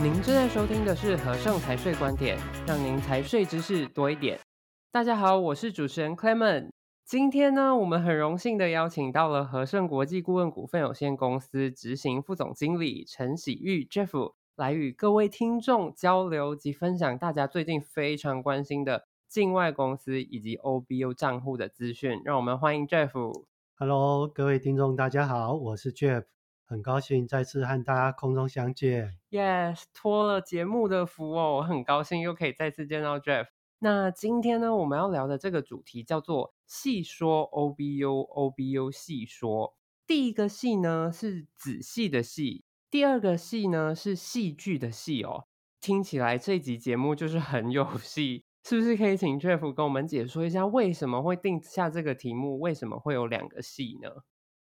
您正在收听的是和盛财税观点，让您财税知识多一点。大家好，我是主持人 Clement。今天呢，我们很荣幸的邀请到了和盛国际顾问股份有限公司执行副总经理陈喜玉 Jeff 来与各位听众交流及分享大家最近非常关心的境外公司以及 OBU 账户的资讯。让我们欢迎 Jeff。Hello，各位听众，大家好，我是 Jeff，很高兴再次和大家空中相见。Yes，托了节目的福哦，我很高兴又可以再次见到 Jeff。那今天呢，我们要聊的这个主题叫做“细说 OBU”，OBU 细说。第一个“细”呢是仔细的“细”，第二个“细”呢是戏剧的“戏”哦。听起来这集节目就是很有戏。是不是可以请 Jeff 跟我们解说一下，为什么会定下这个题目？为什么会有两个戏呢？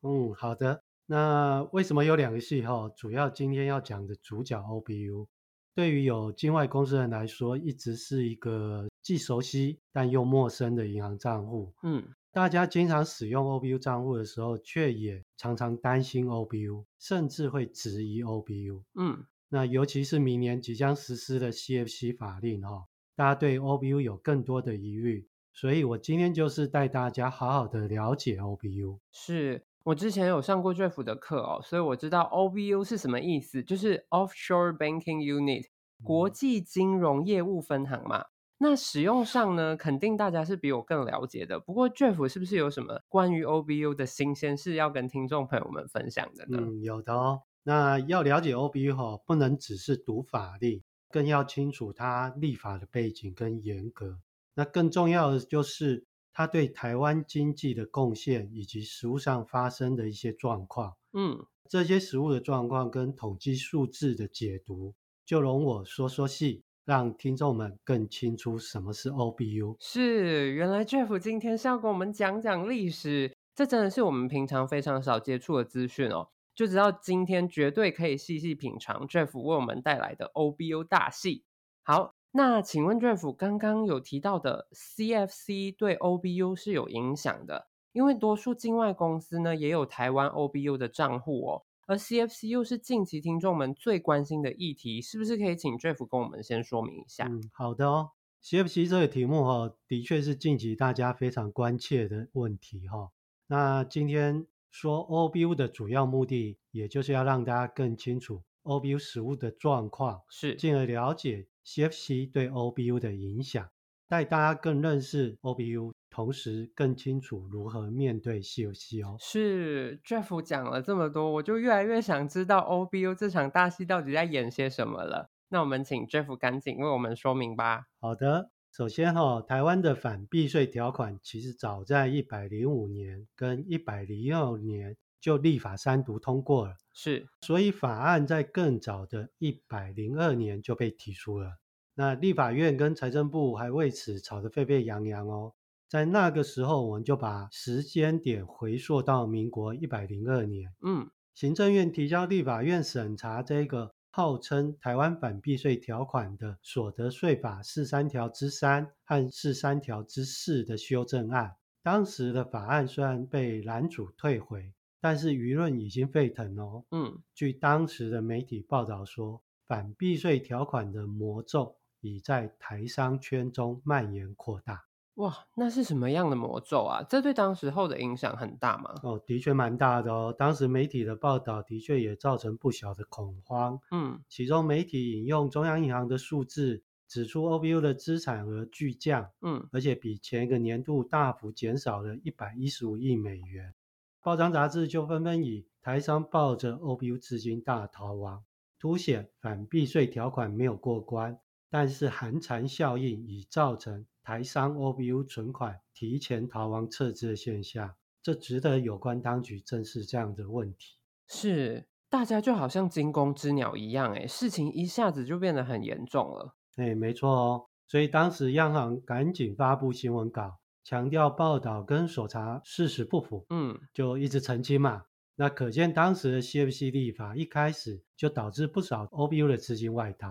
嗯，好的。那为什么有两个系？哈，主要今天要讲的主角 OBU，对于有境外公司人来说，一直是一个既熟悉但又陌生的银行账户。嗯，大家经常使用 OBU 账户的时候，却也常常担心 OBU，甚至会质疑 OBU。嗯，那尤其是明年即将实施的 CFC 法令，哈。大家对 OBU 有更多的疑虑，所以我今天就是带大家好好的了解 OBU。是我之前有上过 Jeff 的课哦，所以我知道 OBU 是什么意思，就是 Offshore Banking Unit，国际金融业务分行嘛。嗯、那使用上呢，肯定大家是比我更了解的。不过 Jeff 是不是有什么关于 OBU 的新鲜事要跟听众朋友们分享的呢？嗯，有的哦。那要了解 OBU 哦，不能只是读法律。更要清楚它立法的背景跟严格，那更重要的就是它对台湾经济的贡献以及实物上发生的一些状况。嗯，这些实物的状况跟统计数字的解读，就容我说说细，让听众们更清楚什么是 OBU。是，原来 Jeff 今天是要跟我们讲讲历史，这真的是我们平常非常少接触的资讯哦。就知道今天绝对可以细细品尝 Jeff 为我们带来的 OBU 大戏。好，那请问 Jeff 刚刚有提到的 CFC 对 OBU 是有影响的，因为多数境外公司呢也有台湾 OBU 的账户哦，而 CFC 又是近期听众们最关心的议题，是不是可以请 Jeff 跟我们先说明一下？嗯，好的哦，CFC 这个题目哈、哦，的确是近期大家非常关切的问题哈、哦。那今天。说 OBU 的主要目的，也就是要让大家更清楚 OBU 实物的状况，是进而了解 CFC 对 OBU 的影响，带大家更认识 OBU，同时更清楚如何面对 CFC 哦。是 Jeff 讲了这么多，我就越来越想知道 OBU 这场大戏到底在演些什么了。那我们请 Jeff 赶紧为我们说明吧。好的。首先哈、哦，台湾的反避税条款其实早在一百零五年跟一百零六年就立法三读通过了，是，所以法案在更早的一百零二年就被提出了。那立法院跟财政部还为此吵得沸沸扬扬哦。在那个时候，我们就把时间点回溯到民国一百零二年，嗯，行政院提交立法院审查这个。号称台湾反避税条款的所得税法四三条之三和四三条之四的修正案，当时的法案虽然被拦阻退回，但是舆论已经沸腾哦。嗯，据当时的媒体报道说，反避税条款的魔咒已在台商圈中蔓延扩大。哇，那是什么样的魔咒啊？这对当时候的影响很大吗？哦，的确蛮大的哦。当时媒体的报道的确也造成不小的恐慌。嗯，其中媒体引用中央银行的数字，指出 OBU 的资产额巨降。嗯，而且比前一个年度大幅减少了一百一十五亿美元。报章杂志就纷纷以台商抱着 OBU 资金大逃亡，凸显反避税条款没有过关，但是寒蝉效应已造成。台商 OBU 存款提前逃亡撤资的现象，这值得有关当局正视这样的问题。是，大家就好像惊弓之鸟一样，诶，事情一下子就变得很严重了。诶，没错哦。所以当时央行赶紧发布新闻稿，强调报道跟所查事实不符。嗯，就一直澄清嘛。那可见当时的 CFC 立法一开始就导致不少 OBU 的资金外逃，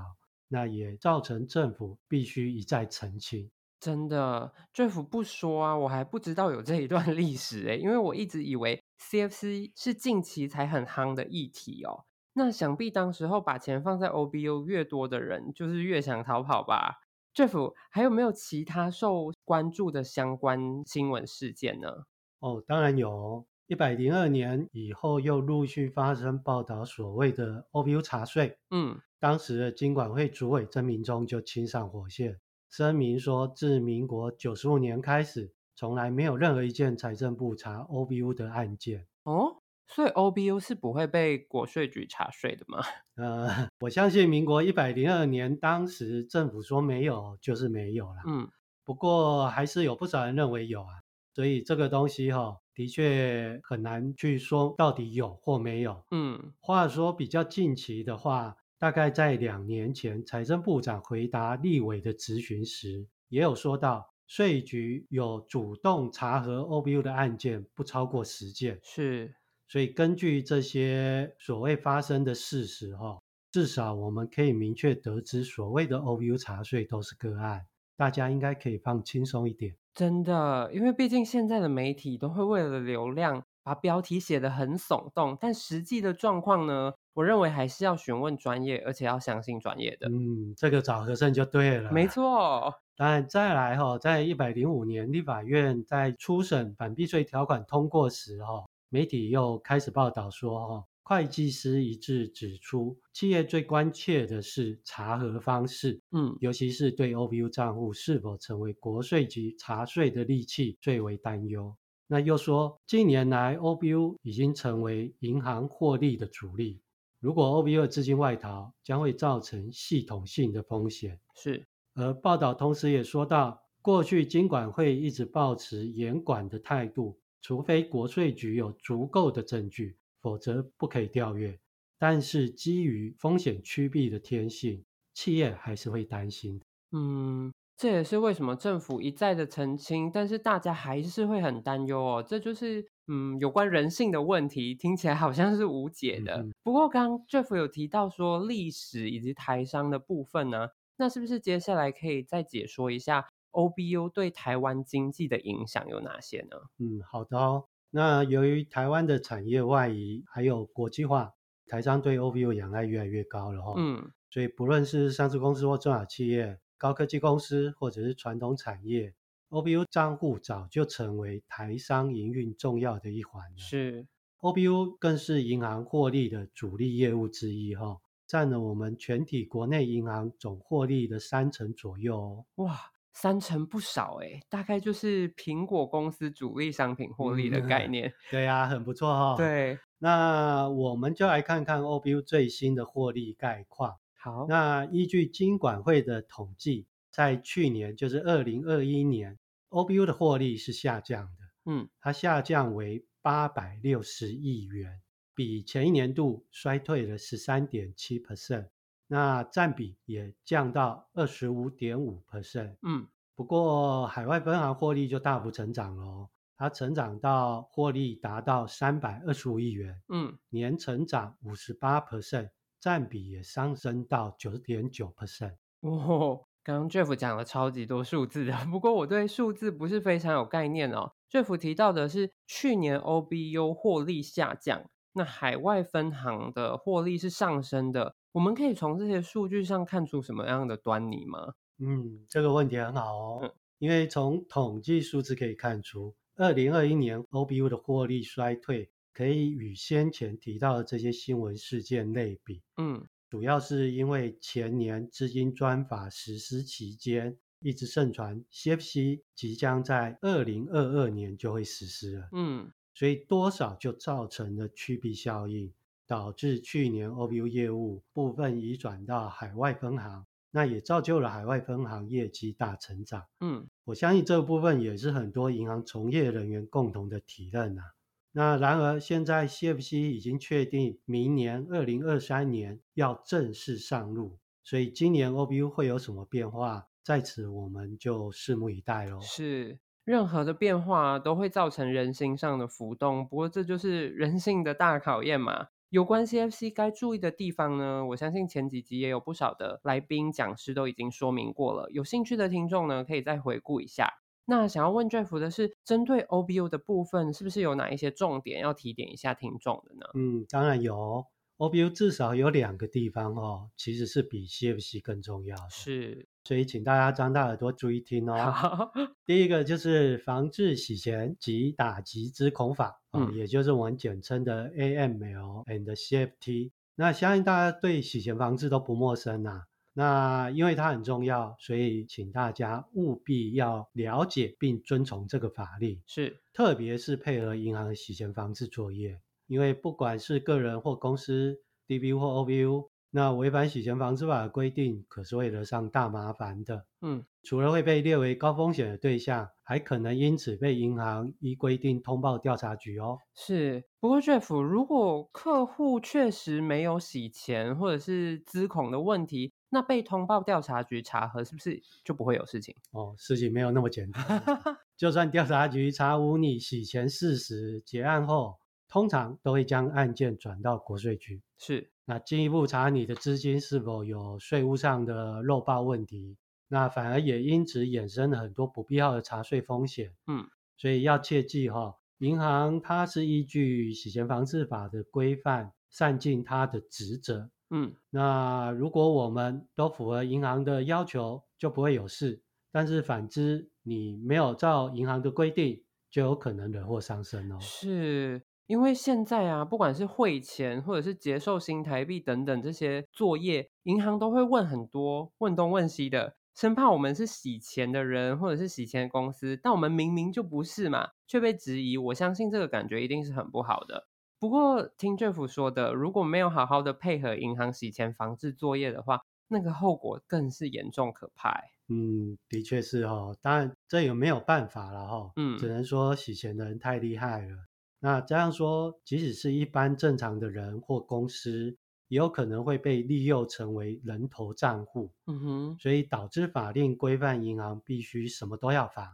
那也造成政府必须一再澄清。真的，Jeff 不说啊，我还不知道有这一段 历史诶，因为我一直以为 CFC 是近期才很夯的议题哦。那想必当时候把钱放在 OBU 越多的人，就是越想逃跑吧？Jeff，还有没有其他受关注的相关新闻事件呢？哦，当然有。一百零二年以后，又陆续发生报道所谓的 OBU 查税。嗯，当时的金管会主委曾明忠就亲上火线，声明说，自民国九十五年开始，从来没有任何一件财政部查 OBU 的案件。哦，所以 OBU 是不会被国税局查税的吗？呃，我相信民国一百零二年当时政府说没有，就是没有了。嗯，不过还是有不少人认为有啊。所以这个东西哈、哦，的确很难去说到底有或没有。嗯，话说比较近期的话，大概在两年前，财政部长回答立委的质询时，也有说到，税局有主动查核 OBU 的案件不超过十件。是，所以根据这些所谓发生的事实哈，至少我们可以明确得知，所谓的 OBU 查税都是个案，大家应该可以放轻松一点。真的，因为毕竟现在的媒体都会为了流量把标题写得很耸动，但实际的状况呢，我认为还是要询问专业，而且要相信专业的。嗯，这个找和尚就对了。没错。当然，再来哈、哦，在一百零五年立法院在初审反避税条款通过时哈、哦，媒体又开始报道说哈、哦。会计师一致指出，企业最关切的是查核方式，嗯，尤其是对 OBU 账户是否成为国税局查税的利器最为担忧。那又说，近年来 OBU 已经成为银行获利的主力，如果 OBU 的资金外逃，将会造成系统性的风险。是，而报道同时也说到，过去金管会一直保持严管的态度，除非国税局有足够的证据。否则不可以调阅，但是基于风险趋避的天性，企业还是会担心。嗯，这也是为什么政府一再的澄清，但是大家还是会很担忧哦。这就是嗯有关人性的问题，听起来好像是无解的。嗯、不过刚刚 Jeff 有提到说历史以及台商的部分呢，那是不是接下来可以再解说一下 OBU 对台湾经济的影响有哪些呢？嗯，好的哦。那由于台湾的产业外移还有国际化，台商对 OBU 仰赖越来越高了哈。嗯，所以不论是上市公司或中小企业、高科技公司或者是传统产业，OBU 账户早就成为台商营运重要的一环了。是，OBU 更是银行获利的主力业务之一哈，占了我们全体国内银行总获利的三成左右哦。哇！三成不少诶，大概就是苹果公司主力商品获利的概念。嗯、对呀、啊，很不错哈、哦。对，那我们就来看看 OBU 最新的获利概况。好，那依据金管会的统计，在去年就是二零二一年，OBU 的获利是下降的。嗯，它下降为八百六十亿元，比前一年度衰退了十三点七 percent。那占比也降到二十五点五 percent。嗯，不过海外分行获利就大幅成长喽，它成长到获利达到三百二十五亿元。嗯，年成长五十八 percent，占比也上升到九点九 percent。哦，刚刚 Jeff 讲了超级多数字的，不过我对数字不是非常有概念哦。Jeff 提到的是去年 OBU 获利下降，那海外分行的获利是上升的。我们可以从这些数据上看出什么样的端倪吗？嗯，这个问题很好哦。嗯，因为从统计数字可以看出，二零二一年 OBU 的获利衰退可以与先前提到的这些新闻事件类比。嗯，主要是因为前年资金专法实施期间，一直盛传 CFC 即将在二零二二年就会实施了。嗯，所以多少就造成了趋避效应。导致去年 OBU 业务部分移转到海外分行，那也造就了海外分行业绩大成长。嗯，我相信这部分也是很多银行从业人员共同的体认啊。那然而现在 CFC 已经确定明年二零二三年要正式上路，所以今年 OBU 会有什么变化，在此我们就拭目以待喽。是，任何的变化都会造成人心上的浮动，不过这就是人性的大考验嘛。有关 CFC 该注意的地方呢，我相信前几集也有不少的来宾讲师都已经说明过了。有兴趣的听众呢，可以再回顾一下。那想要问 Jeff 的是，针对 OBU 的部分，是不是有哪一些重点要提点一下听众的呢？嗯，当然有。OBU 至少有两个地方哦，其实是比 CFC 更重要的。是，所以请大家张大耳朵注意听哦。第一个就是防治洗钱及打击之恐法，哦、嗯，也就是我们简称的 AML and CFT。那相信大家对洗钱防治都不陌生呐、啊。那因为它很重要，所以请大家务必要了解并遵从这个法律。是，特别是配合银行洗钱防治作业。因为不管是个人或公司，DBU 或 OBU，那违反洗钱防治法的规定，可是会惹上大麻烦的。嗯，除了会被列为高风险的对象，还可能因此被银行依规定通报调查局哦。是，不过 Jeff，如果客户确实没有洗钱或者是资恐的问题，那被通报调查局查核，是不是就不会有事情？哦，事情没有那么简单。就算调查局查无你洗钱事实，结案后。通常都会将案件转到国税局，是，那进一步查你的资金是否有税务上的漏报问题，那反而也因此衍生了很多不必要的查税风险。嗯，所以要切记哈，银行它是依据洗钱防治法的规范，善尽它的职责。嗯，那如果我们都符合银行的要求，就不会有事。但是反之，你没有照银行的规定，就有可能惹祸上身哦。是。因为现在啊，不管是汇钱或者是接受新台币等等这些作业，银行都会问很多，问东问西的，生怕我们是洗钱的人或者是洗钱的公司，但我们明明就不是嘛，却被质疑。我相信这个感觉一定是很不好的。不过听 Jeff 说的，如果没有好好的配合银行洗钱防治作业的话，那个后果更是严重可怕。嗯，的确是哦，当然这也没有办法了哈。嗯，只能说洗钱的人太厉害了。那这样说，即使是一般正常的人或公司，也有可能会被利诱成为人头账户。嗯哼，所以导致法令规范银行必须什么都要防。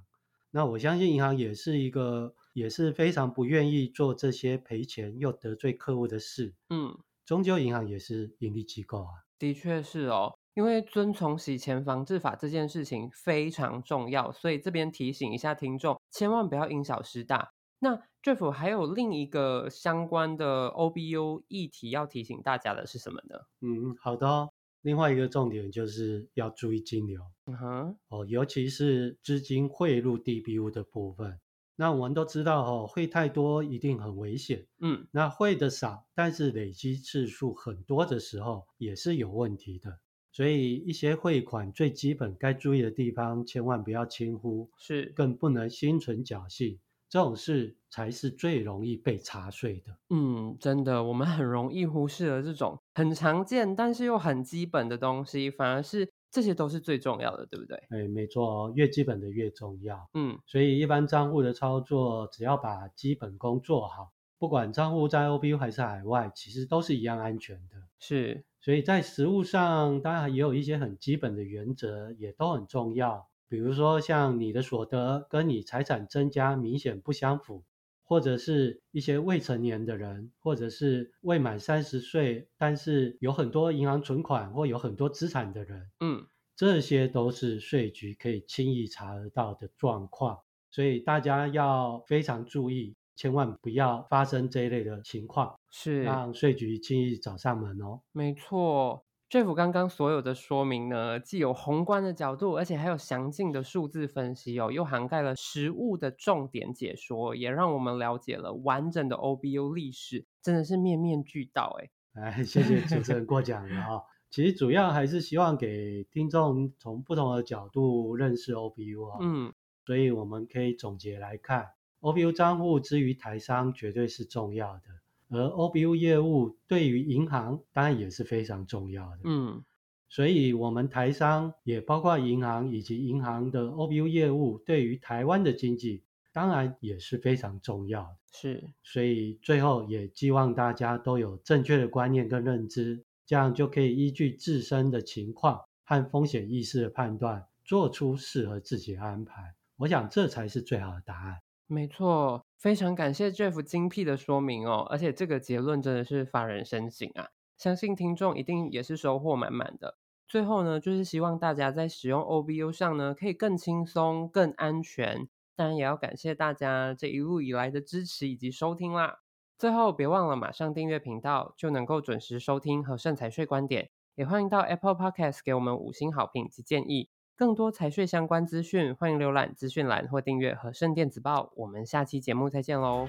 那我相信银行也是一个，也是非常不愿意做这些赔钱又得罪客户的事。嗯，终究银行也是盈利机构啊。的确是哦，因为遵从洗钱防治法这件事情非常重要，所以这边提醒一下听众，千万不要因小失大。那 Jeff 还有另一个相关的 OBU 议题要提醒大家的是什么呢？嗯，好的哦。另外一个重点就是要注意金流。嗯哼，哦，尤其是资金汇入 DBU 的部分。那我们都知道哦，汇太多一定很危险。嗯，那汇的少，但是累积次数很多的时候也是有问题的。所以一些汇款最基本该注意的地方，千万不要轻忽，是更不能心存侥幸。这种事才是最容易被查税的。嗯，真的，我们很容易忽视了这种很常见但是又很基本的东西，反而是这些都是最重要的，对不对？哎，没错哦，越基本的越重要。嗯，所以一般账户的操作，只要把基本功做好，不管账户在 OBU 还是海外，其实都是一样安全的。是，所以在实务上，当然也有一些很基本的原则，也都很重要。比如说，像你的所得跟你财产增加明显不相符，或者是一些未成年的人，或者是未满三十岁，但是有很多银行存款或有很多资产的人，嗯，这些都是税局可以轻易查得到的状况，所以大家要非常注意，千万不要发生这一类的情况，是让税局轻易找上门哦。没错。Jeff 刚刚所有的说明呢，既有宏观的角度，而且还有详尽的数字分析哦，又涵盖了实物的重点解说，也让我们了解了完整的 OBU 历史，真的是面面俱到哎！哎，谢谢主持人过奖了哈。其实主要还是希望给听众从不同的角度认识 OBU 啊。嗯，所以我们可以总结来看，OBU 账户之于台商绝对是重要的。而 OBU 业务对于银行当然也是非常重要的，嗯，所以我们台商也包括银行以及银行的 OBU 业务，对于台湾的经济当然也是非常重要的。是，所以最后也希望大家都有正确的观念跟认知，这样就可以依据自身的情况和风险意识的判断，做出适合自己的安排。我想这才是最好的答案。没错，非常感谢 Jeff 精辟的说明哦，而且这个结论真的是发人深省啊，相信听众一定也是收获满满的。最后呢，就是希望大家在使用 OBU 上呢，可以更轻松、更安全。当然也要感谢大家这一路以来的支持以及收听啦。最后，别忘了马上订阅频道，就能够准时收听和盛财税观点。也欢迎到 Apple Podcast 给我们五星好评及建议。更多财税相关资讯，欢迎浏览资讯栏或订阅和盛电子报。我们下期节目再见喽！